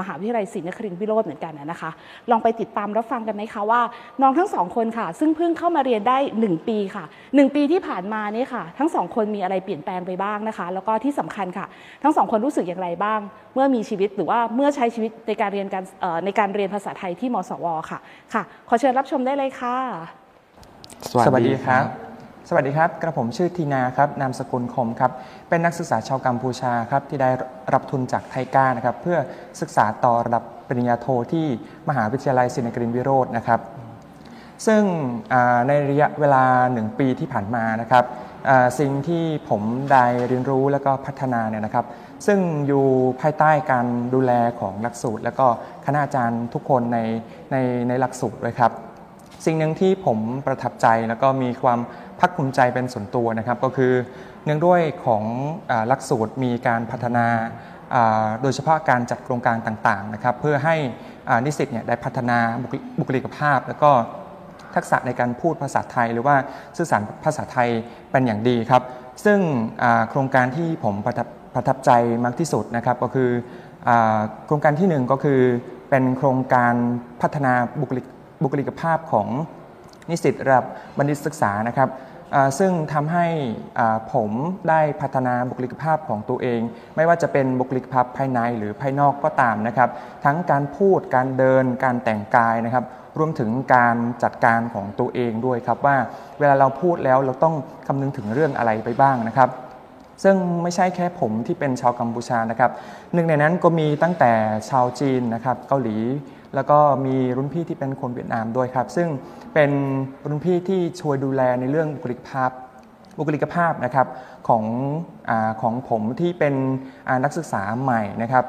มหาวิทยาลัยศรีนครินทร์วิโรธเหมือนกันนะคะ ลองไปติดตามรับฟังกันไหมคะว่าน้องทั้งสองคนค่ะ ซึ่งเพิ่งเข้ามาเรียนได้ 1 ปีค่ะ 1 ปีที่ผ่านมานี่ค่ะ ทั้งสองคนมีอะไรเปลี่ยนแปลงไปบ้างนะคะ แล้วก็ที่สำคัญค่ะ ทั้งสองคนรู้สึกอย่างไรบ้าง เมื่อมีชีวิตหรือว่าเมื่อใช้ชีวิตในการเรียนการในการเรียนภาษาไทยที่มสวค่ะค่ะ ขอเชิญรับชมได้เลยค่ะ สวัสดีครับ สวัสดีครับ กระผมชื่อทีนาครับ นามสกุลคมครับ เป็นนักศึกษาชาวกัมพูชาครับ ที่ได้รับทุนจากไทก้านะครับ เพื่อศึกษาต่อระดับปริญญาโทที่มหาวิทยาลัยศิลปกรินทรวิโรจน์นะครับซึ่งอ่าในระยะเวลาหนึ่งปีที่ผ่านมานะครับอ่าสิ่งที่ผมได้เรียนรู้แล้วก็พัฒนาเนี่ยนะครับ ซึ่งอยู่ภายใต้การดูแลของหลักสูตร แล้วก็คณาจารย์ทุกคนในในในหลักสูตรด้วยครับ สิ่งหนึ่งที่ผมประทับใจแล้วก็มีความภาคภูมิใจเป็นส่วนตัวนะครับ ก็คือเนื่องด้วยของหลักสูตรมีการพัฒนาโดยเฉพาะการจัดโครงการต่างๆนะครับ เพื่อให้นิสิตเนี่ยได้พัฒนาบุคลิกภาพ แล้วก็ทักษะในการพูดภาษาไทย หรือว่าสื่อสารภาษาไทยเป็นอย่างดีครับ ซึ่งโครงการที่ผมประทับ ประทับใจมากที่สุดนะครับก็คืออโครงการที่หนึ่งก็คือเป็นโครงการพัฒนาบุคลิกบุคลิกภาพของนิสิตระดับบัณฑิตศึกษานะครับซึ่งทำให้ผมได้พัฒนาบุคลิกภาพของตัวเอง ไม่ว่าจะเป็นบุคลิกภาพภายในหรือภายนอกก็ตามนะครับ ทั้งการพูดการเดินการแต่งกายนะครับ รวมถึงการจัดการของตัวเองด้วยครับว่าเวลาเราพูดแล้วเราต้องคำนึงถึงเรื่องอะไรไปบ้างนะครับ ซึ่งไม่ใช่แค่ผมที่เป็นชาวกัมพูชานะครับหนึ่งในนั้นก็มีตั้งแต่ชาวจีนนะครับเกาหลี แล้วก็มีรุ่นพี่ที่เป็นคนเวียดนามด้วยครับ ซึ่งเป็นรุ่นพี่ที่ช่วยดูแลในเรื่องบุคลิกภาพ บุคลิกภาพนะครับของอของผมที่เป็นนักศึกษาใหม่นะครับ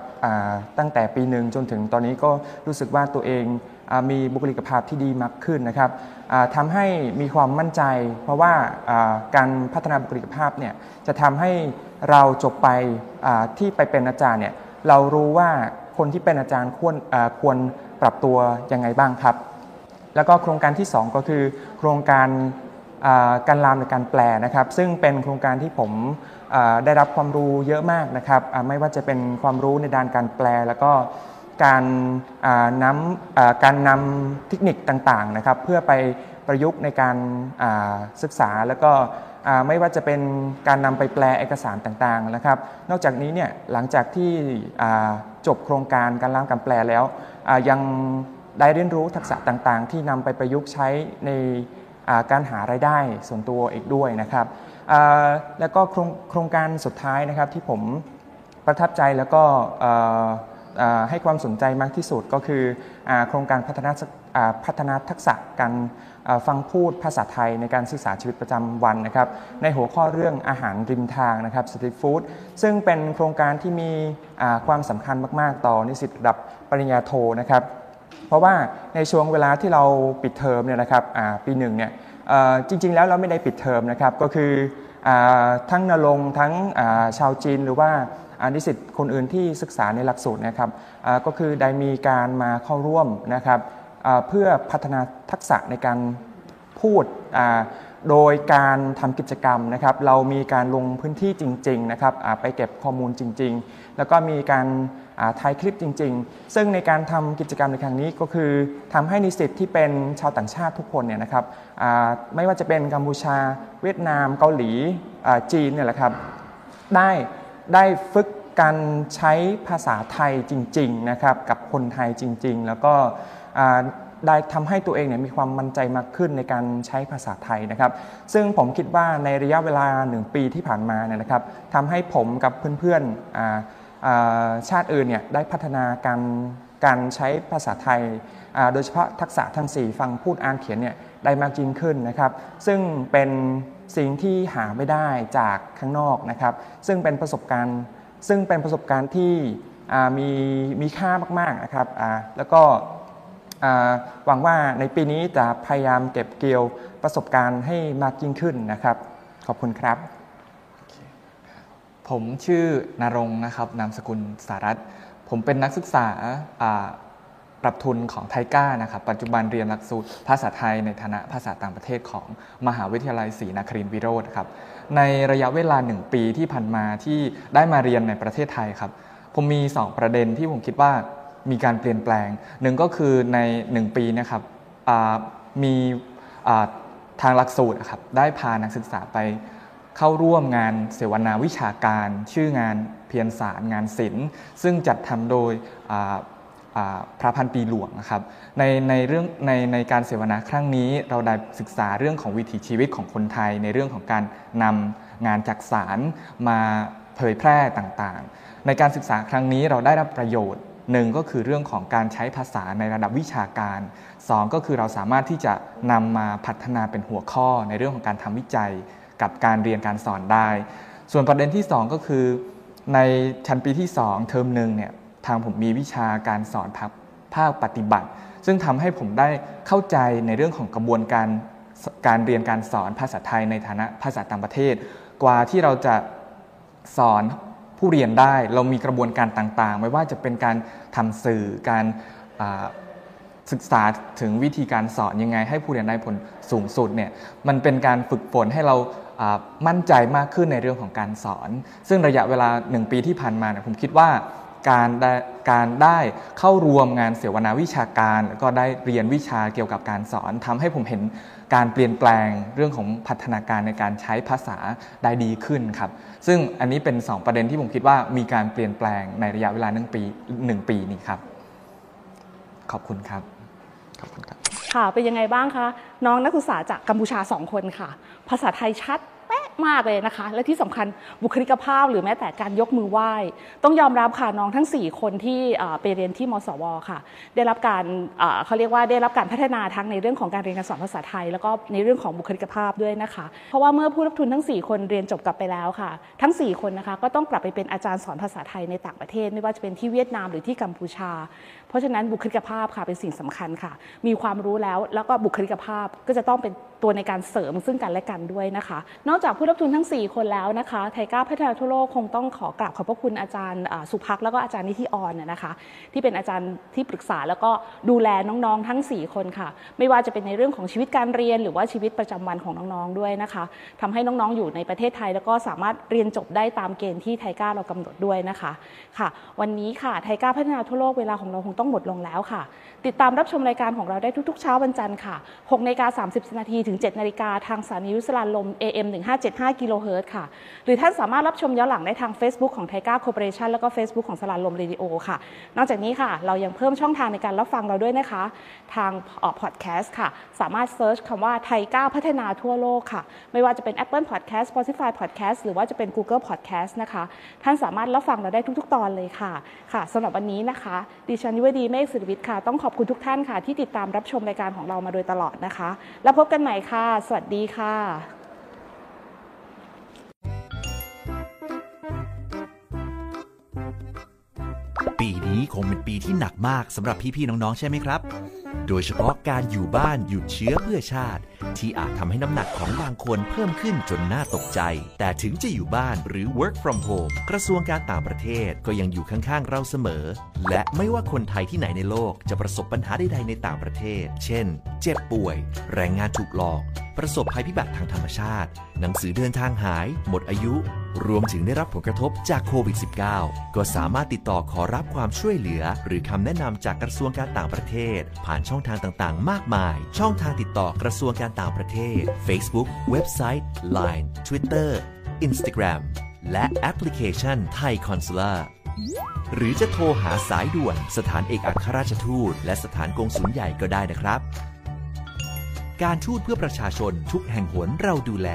ตั้งแต่ปีหนึ่งจนถึงตอนนี้ก็รู้สึกว่าตัวเองอมีบุคลิกภาพที่ดีมากขึ้นนะครับอ่าทำให้มีความมั่นใจ เพราะว่าการพัฒนาบุคลิกภาพเนี่ยจะทำให้เราจบไปที่ไปเป็นอาจารย์เนี่ยเรารู้ว่าคนที่เป็นอาจารย์ควรควรปรับตัวยังไงบ้างครับ แล้วก็โครงการที่ 2 ก็คือ โครงการ การลามในการแปลนะครับ ซึ่งเป็นโครงการที่ผมได้รับความรู้เยอะมากนะครับไม่ว่าจะเป็นความรู้ในด้านการแปล แล้วก็การนำการนำเทคนิคต่างๆนะครับ เพื่อไปประยุกต์ในการศึกษาแล้วก็ไม่ว่าจะเป็นการนำไปแปลเอกสารต่างๆนะครับ นอกจากนี้เนี่ยหลังจากที่จบโครงการการล่ามการแปลแล้วยังได้เรียนรู้ทักษะต่างๆ ที่นำไปประยุกต์ใช้ใน การหารายได้ส่วนตัวอีกด้วยนะครับแล้วก็โครงโครงการสุดท้ายนะครับที่ผมประทับใจแล้วก็ให้ความสนใจมากที่สุดก็คืออโครงการพัฒนาาพัฒนาทักษะการฟังพูดภาษาไทยในการศึกษาชีวิตประจำวันนะครับ ในหัวข้อเรื่องอาหารริมทางนะครับสตรีทฟู้ดซึ่งเป็นโครงการที่มีความสำคัญมาก ๆ ต่อนิสิตระดับปริญญาโทนะครับ เพราะว่าในช่วงเวลาที่เราปิดเทอมเนี่ยนะครับปีหนึ่งเนี่ยจริง ๆ แล้วเราไม่ได้ปิดเทอมนะครับก็คืออทั้งนรงทั้งาชาวจีนหรือว่าอานิสิตคนอื่นที่ศึกษาในหลักสูตรนะครับก็คือได้มีการมาเข้าร่วมนะครับเพื่อพัฒนาทักษะในการพูดโดยการทำกิจกรรมนะครับ เรามีการลงพื้นที่จริง ๆ นะครับไปเก็บข้อมูลจริง ๆ แล้วก็มีการ ถ่ายคลิปจริง ๆ ซึ่งในการทำกิจกรรมในครั้งนี้ก็คือทำให้นิสิตที่เป็นชาวต่างชาติทุกคนเนี่ยนะครับไม่ว่าจะเป็นกัมพูชา เวียดนาม เกาหลีจีนเนี่ยแหละครับได้ได้ฝึกการใช้ภาษาไทยจริงๆนะครับกับคนไทยจริง ๆ แล้วก็ได้ทำให้ตัวเองเนี่ยมีความมั่นใจมากขึ้นในการใช้ภาษาไทยนะครับ ซึ่งผมคิดว่าในระยะเวลาหนึ่งปีที่ผ่านมาเนี่ยนะครับทำให้ผมกับเพื่อนๆ ชาติอื่นเนี่ยได้พัฒนาการการใช้ภาษาไทย โดยเฉพาะทักษะทั้ง 4 ฟังพูดอ่านเขียนเนี่ยได้มากยิ่งขึ้นนะครับ ซึ่งเป็นสิ่งที่หาไม่ได้จากข้างนอกนะครับ ซึ่งเป็นประสบการณ์ ซึ่งเป็นประสบการณ์ที่มีมีค่ามากๆนะครับแล้วก็หวังว่าในปีนี้จะพยายามเก็บเกี่ยวประสบการณ์ให้มากยิ่งขึ้นนะครับ ขอบคุณครับ ผมชื่อนรงค์นะครับนามสกุลสารัตผมเป็นนักศึกษาอ่ารับทุนของไทก้านะครับปัจจุบันเรียนหลักสูตรภาษาไทยในฐานะภาษาต่างประเทศของมหาวิทยาลัยศรีนครินทรวิโรธครับในระยะเวลาหนึ่งปีที่ผ่านมาที่ได้มาเรียนในประเทศไทยครับ ผมมี 2 ประเด็นที่ผมคิดว่ามีการเปลี่ยนแปลงหนึ่งก็คือใน 1 ปีนะครับมีทางหลักสูตรครับได้พานักศึกษาไป เข้าร่วมงานเสวนาวิชาการ ชื่องานเพียรสารงานศิลป์ ซึ่งจัดทำโดยพระพันปีหลวงนะครับในในเรื่องในในการเสวนาครั้งนี้เราได้ศึกษาเรื่องของวิถีชีวิตของคนไทย ในเรื่องของการนำงานจักสารมาเผยแพร่ต่างๆ ในการศึกษาครั้งนี้เราได้รับประโยชน์หนึ่งก็คือเรื่องของการใช้ภาษาในระดับวิชาการ 2 ก็คือเราสามารถที่จะนำมาพัฒนาเป็นหัวข้อในเรื่องของการทำวิจัย กับการเรียนการสอนได้ ส่วนประเด็นที่ 2 ก็คือ ในชั้นปีที่ 2 เทอมหนึ่งเนี่ยทางผมมีวิชาการสอนภาคปฏิบัติ ซึ่งทำให้ผมได้เข้าใจในเรื่องของกระบวนการการเรียนการสอนภาษาไทยในฐานะภาษาต่างประเทศ กว่าที่เราจะสอนผู้เรียนได้เรามีกระบวนการต่างๆ ไม่ว่าจะเป็นการทำสื่อการศึกษาถึงวิธีการสอนยังไง ให้ผู้เรียนได้ผลสูงสุดเนี่ยมันเป็นการฝึกฝนให้เรา มั่นใจมากขึ้นในเรื่องของการสอน ซึ่งระยะเวลาหนึ่งปีที่ผ่านมาเนี่ยผมคิดว่าการได้การได้เข้ารวมงานเสวนาวิชาการ แล้วก็ได้เรียนวิชาเกี่ยวกับการสอนทำให้ผมเห็นการเปลี่ยนแปลงเรื่องของพัฒนาการในการใช้ภาษาได้ดีขึ้นครับ ซึ่งอันนี้เป็น 2 ประเด็นที่ผมคิดว่ามีการเปลี่ยนแปลงในระยะเวลาหนึ่งปีหนึ่งปีนี้ครับ ขอบคุณครับ ขอบคุณครับ ค่ะ เป็นยังไงบ้างคะ น้องนักศึกษาจากกัมพูชาสองคนค่ะ ภาษาไทยชัด มากเลยนะคะ และที่สำคัญบุคลิกภาพหรือแม้แต่การยกมือไหว้ ต้องยอมรับค่ะน้องทั้ง 4 คนที่ไปเรียนที่มสวค่ะ ได้รับการเขาเรียกว่าได้รับการพัฒนาทั้งในเรื่องของการเรียนการสอนภาษาไทย แล้วก็ในเรื่องของบุคลิกภาพด้วยนะคะ เพราะว่าเมื่อผู้รับทุนทั้ง 4 คนเรียนจบกลับไปแล้วค่ะ ทั้ง 4 คนนะคะก็ต้องกลับไปเป็นอาจารย์สอนภาษาไทยในต่างประเทศ ไม่ว่าจะเป็นที่เวียดนามหรือที่กัมพูชา เพราะฉะนั้นบุคลิกภาพค่ะเป็นสิ่งสำคัญค่ะ มีความรู้แล้วแล้วก็บุคลิกภาพก็จะต้องเป็นตัวในการเสริมซึ่งกันและกันด้วยนะคะ นอกจากผู้รับทุนทั้ง 4 คนแล้วนะคะไทก้าพัฒนาทั่วโลกคงต้องขอกราบขอบพระคุณอาจารย์สุภักแล้วก็อาจารย์นิธิออนนะคะ ที่เป็นอาจารย์ที่ปรึกษาแล้วก็ดูแลน้องๆทั้ง 4 คนค่ะ ไม่ว่าจะเป็นในเรื่องของชีวิตการเรียน หรือว่าชีวิตประจำวันของน้องๆด้วยนะคะทำให้น้องๆอยู่ในประเทศไทย แล้วก็สามารถเรียนจบได้ตามเกณฑ์ที่ไทก้าเรากำหนดด้วยนะคะค่ะ วันนี้ค่ะ TICA พัฒนาทั่วโลกเวลาของเราคงต้องหมดลงแล้วค่ะติดตามรับชมรายการของเราได้ทุกๆ เช้าวันจันทร์ค่ะ6นาฬิกา30นาทีถึง 7นาฬิกาทางสถานีวิทยุสราญรมย์ AM 1575กิโลเฮิรตซ์ค่ะ หรือท่านสามารถรับชมย้อนหลังได้ทาง Facebook ของ TICA Cooperation แล้วก็ Facebook ของสราญรมเรดิโอค่ะ นอกจากนี้ค่ะ เรายังเพิ่มช่องทางในการรับฟังเราด้วยนะคะ ทางพอดแคสต์ค่ะ สามารถ search คำว่า TICA พัฒนาทั่วโลกค่ะ ไม่ว่าจะเป็น Apple Podcast Spotify Podcast หรือว่าจะเป็น Google Podcast นะคะ ท่านสามารถรับฟังเราได้ทุก ๆ ตอนเลยค่ะ ค่ะสำหรับวันนี้นะคะ ดิฉันยุวดีเมฆศิริวิทย์ค่ะต้องขออบคุณทุกท่านค่ะ ที่ติดตามรับชมรายการของเรามาโดยตลอดนะคะ แล้วพบกันใหม่ค่ะ สวัสดีค่ะปีนี้คงเป็นปีที่หนักมากสำหรับพี่ๆน้องๆใช่ไหมครับ โดยเฉพาะการอยู่บ้านหยุดเชื้อเพื่อชาติที่อาจทำให้น้ำหนักของบางคนเพิ่มขึ้นจนน่าตกใจ แต่ถึงจะอยู่บ้านหรือ work from home กระทรวงการต่างประเทศก็ยังอยู่ข้างๆ เราเสมอ และไม่ว่าคนไทยที่ไหนในโลกจะประสบปัญหาใดๆในต่างประเทศ เช่น เจ็บป่วย แรงงานถูกหลอก ประสบภัยพิบัติทางธรรมชาติ หนังสือเดินทางหาย หมดอายุ รวมถึงได้รับผลกระทบจากโควิด -19 ก็สามารถติดต่อขอรับความช่วยเหลือ หรือคำแนะนำจากกระทรวงการต่างประเทศ ผ่านช่องทางต่างๆ มากมาย ช่องทางติดต่อกระทรวงการต่างประเทศ Facebook เว็บไซต์ Line Twitter Instagram และแอปพลิเคชันไทยคอนซูล่าหรือจะโทรหาสายด่วนสถานเอกอัครราชทูต และสถานกงสุลใหญ่ก็ได้นะครับ การทูตเพื่อประชาชนทุกแห่งหนเราดูแล